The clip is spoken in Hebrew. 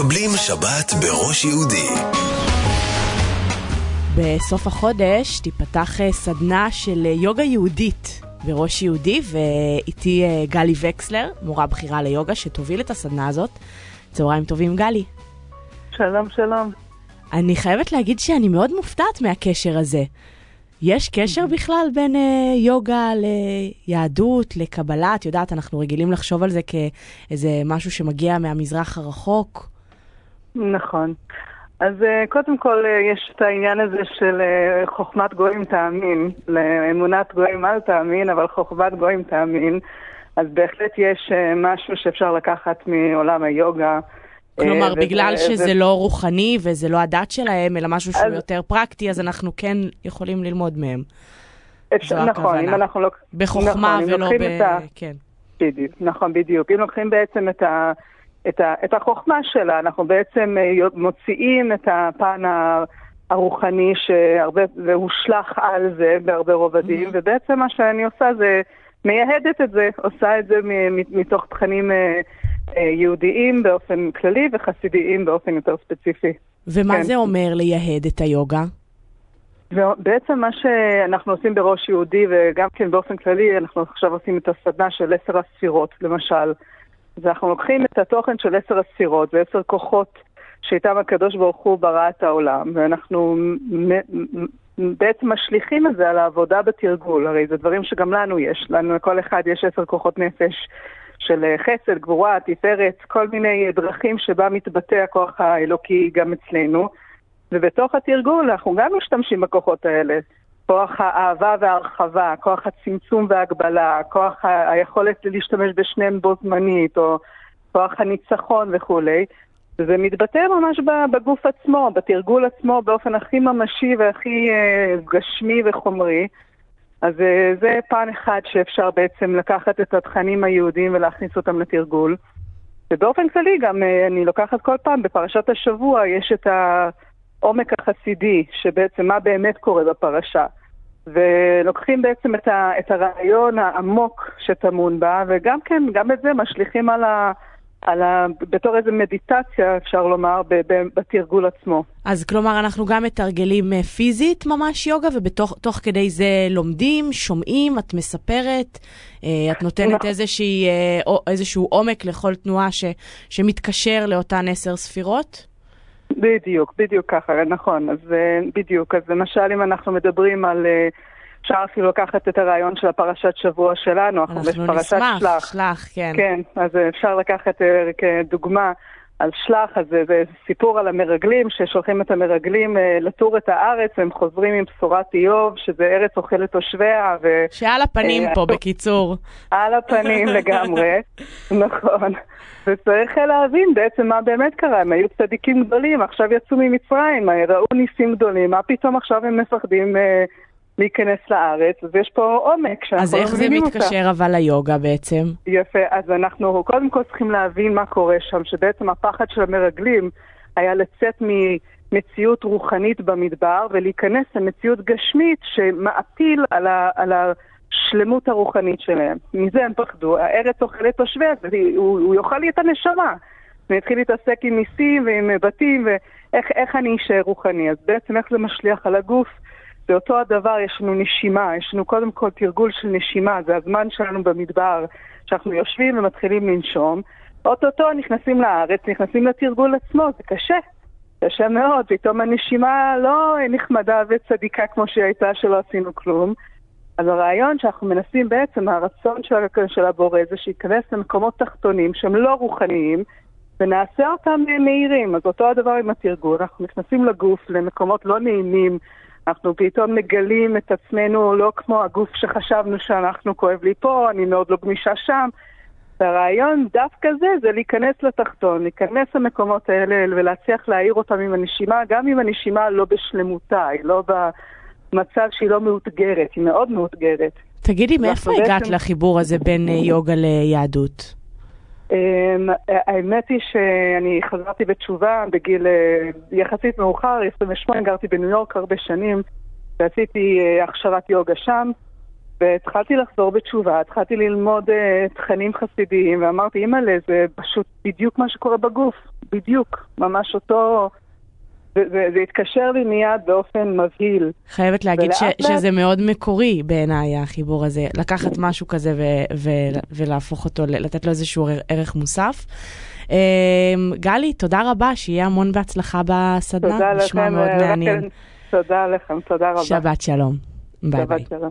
מקבלים שבת בראש יהודי. בסוף החודש תיפתח אה, סדנה של אה, יוגה יהודית בראש יהודי, ואיתי אה, גלי וקסלר, מורה בכירה ליוגה, שתוביל את הסדנה הזאת. צהריים טובים, גלי. שלום, שלום. אני חייבת להגיד שאני מאוד מופתעת מהקשר הזה. יש קשר בכלל בין אה, יוגה ליהדות, לקבלה? את יודעת, אנחנו רגילים לחשוב על זה כאיזה משהו שמגיע מהמזרח הרחוק. נכון. אז אה, קודם כל אה, יש את העניין הזה של אה, חוכמת גויים תאמין, לאמונת גויים אל תאמין, אבל חוכמת גויים תאמין. אז בהחלט יש משהו שאפשר לקחת מעולם היוגה. כלומר, אה, בגלל וזה- שזה זה- לא רוחני וזה לא הדת שלהם, אלא משהו שהוא אז- יותר פרקטי, אז אנחנו כן יכולים ללמוד מהם. אפשר, נכון, הכוונה. אם אנחנו לוק... בחוכמה נכון, ולא לוקחים ב... ה- כן. בדיוק, נכון, בדיוק. אם לוקחים בעצם את, ה, את, ה, את החוכמה שלה, אנחנו בעצם אה, מוציאים את הפן ה- הרוחני שהרבה, והושלך על זה בהרבה רובדים, Mhm. ובעצם מה שאני עושה זה מייהדת את זה, עושה את זה מתוך תכנים אה, אה, יהודיים באופן כללי וחסידיים באופן יותר ספציפי. ומה כן. זה אומר לייהד את היוגה? ובעצם מה שאנחנו עושים בראש יהודי, וגם כן באופן כללי, אנחנו עכשיו עושים את הסדנה של עשר הספירות, למשל. אז אנחנו לוקחים את התוכן של עשר הספירות ועשר כוחות שאיתם הקדוש ברוך הוא ברא את העולם, ואנחנו בעצם משליכים את זה על העבודה בתרגול, הרי זה דברים שגם לנו יש, לנו לכל אחד יש עשר כוחות נפש של אה, חסד, גבורה, תפארת, כל מיני דרכים שבה מתבטא הכוח האלוקי גם אצלנו. ובתוך התרגול אנחנו גם משתמשים בכוחות האלה. כוח האהבה וההרחבה, כוח הצמצום וההגבלה, כוח היכולת להשתמש בשניהם בו זמנית, או כוח הניצחון וכולי. וזה מתבטא ממש בגוף עצמו, בתרגול עצמו, באופן הכי ממשי והכי אה, גשמי וחומרי. אז אה, זה פן אחד שאפשר בעצם לקחת את התכנים היהודיים ולהכניס אותם לתרגול. ובאופן כללי גם אה, אני לוקחת כל פעם, בפרשת השבוע יש את העומק החסידי, שבעצם מה באמת קורה בפרשה. ולוקחים בעצם את, ה, את הרעיון העמוק שטמון בה, וגם כן, גם את זה משליכים על ה... על ה... בתור איזו מדיטציה, אפשר לומר, ב, ב, בתרגול עצמו. אז כלומר, אנחנו גם מתרגלים אה, פיזית ממש יוגה, ובתוך תוך כדי זה לומדים, שומעים, את מספרת, אה, את נותנת נכון. איזושהי, אה, איזשהו עומק לכל תנועה ש, שמתקשר לאותן עשר ספירות? בדיוק, בדיוק ככה, נכון. אז אה, בדיוק, אז למשל אם אנחנו מדברים על... אה, אפשר אפילו לקחת את הרעיון של הפרשת שבוע שלנו, אנחנו אנחנו בפרשת נשמח, שלח. שלח, כן. כן, אז אפשר לקחת אה, כדוגמה על שלח, אז זה- זה סיפור על המרגלים ששולחים את המרגלים אה, לטור את הארץ, והם חוזרים עם בשורת איוב, שזה ארץ אוכלת תושביה, ו... שעל הפנים אה, פה. בקיצור. על הפנים לגמרי, נכון. וצריך להבין בעצם מה באמת קרה, הם היו צדיקים גדולים, עכשיו יצאו ממצרים, ראו ניסים גדולים, מה פתאום עכשיו הם מפחדים אה, להיכנס לארץ, ויש פה עומק שאנחנו אז לא איך זה מבינים אותה. מתקשר אבל ליוגה בעצם? יפה, אז אנחנו קודם כל צריכים להבין מה קורה שם, שבעצם הפחד של המרגלים היה לצאת ממציאות רוחנית במדבר ולהיכנס למציאות גשמית שמעפיל על, ה, על השלמות הרוחנית שלהם. מזה הם פחדו, הארץ אוכלת תושביה, הוא, הוא יאכל לי את הנשמה. והתחיל להתעסק עם מיסים ועם בתים ואיך איך אני אשאר רוחני. אז בעצם איך זה משליך על הגוף? זה אותו הדבר, יש לנו נשימה, יש לנו קודם כל תרגול של נשימה, זה הזמן שלנו במדבר, שאנחנו יושבים ומתחילים לנשום. אוטוטו נכנסים לארץ, נכנסים לתרגול עצמו, זה קשה. קשה מאוד, פתאום הנשימה לא נחמדה וצדיקה כמו שהיא הייתה, שלא עשינו כלום. אז הרעיון שאנחנו מנסים בעצם, הרצון של, של הבורא זה שייכנס למקומות תחתונים שהם לא רוחניים, ונעשה אותם מהירים. אז אותו הדבר עם התרגול, אנחנו נכנסים לגוף למקומות לא נעימים, אנחנו פתאום מגלים את עצמנו לא כמו הגוף שחשבנו שאנחנו כואב לי פה, אני מאוד לא גמישה שם. והרעיון דווקא זה, זה להיכנס לתחתון, להיכנס למקומות האלה ולהצליח להעיר אותם עם הנשימה, גם אם הנשימה לא בשלמותה, היא לא במצב שהיא לא מאותגרת, היא מאוד מאותגרת. תגידי, מאיפה בעצם- הגעת לחיבור הזה בין אה, יוגה ליהדות? אמ, האמת היא שאני חזרתי בתשובה בגיל אה, יחסית מאוחר, 28, גרתי בניו יורק הרבה שנים, ועשיתי אה, הכשרת יוגה שם, והתחלתי לחזור בתשובה, התחלתי ללמוד אה, תכנים חסידיים, ואמרתי, אימא'לה, זה פשוט בדיוק מה שקורה בגוף. בדיוק, ממש אותו... זה, זה, זה התקשר לי מיד באופן מבהיל. חייבת להגיד ש, לאט- שזה מאוד מקורי בעיניי, החיבור הזה. לקחת משהו כזה ו- ו- ולהפוך אותו, לתת לו איזשהו ער- ערך מוסף. אמ, גלי, תודה רבה, שיהיה המון בהצלחה בסדנה. תודה נשמע לכם. מאוד אה, מעניין. תודה לכם, תודה רבה. שבת שלום. ביי ביי. שלום.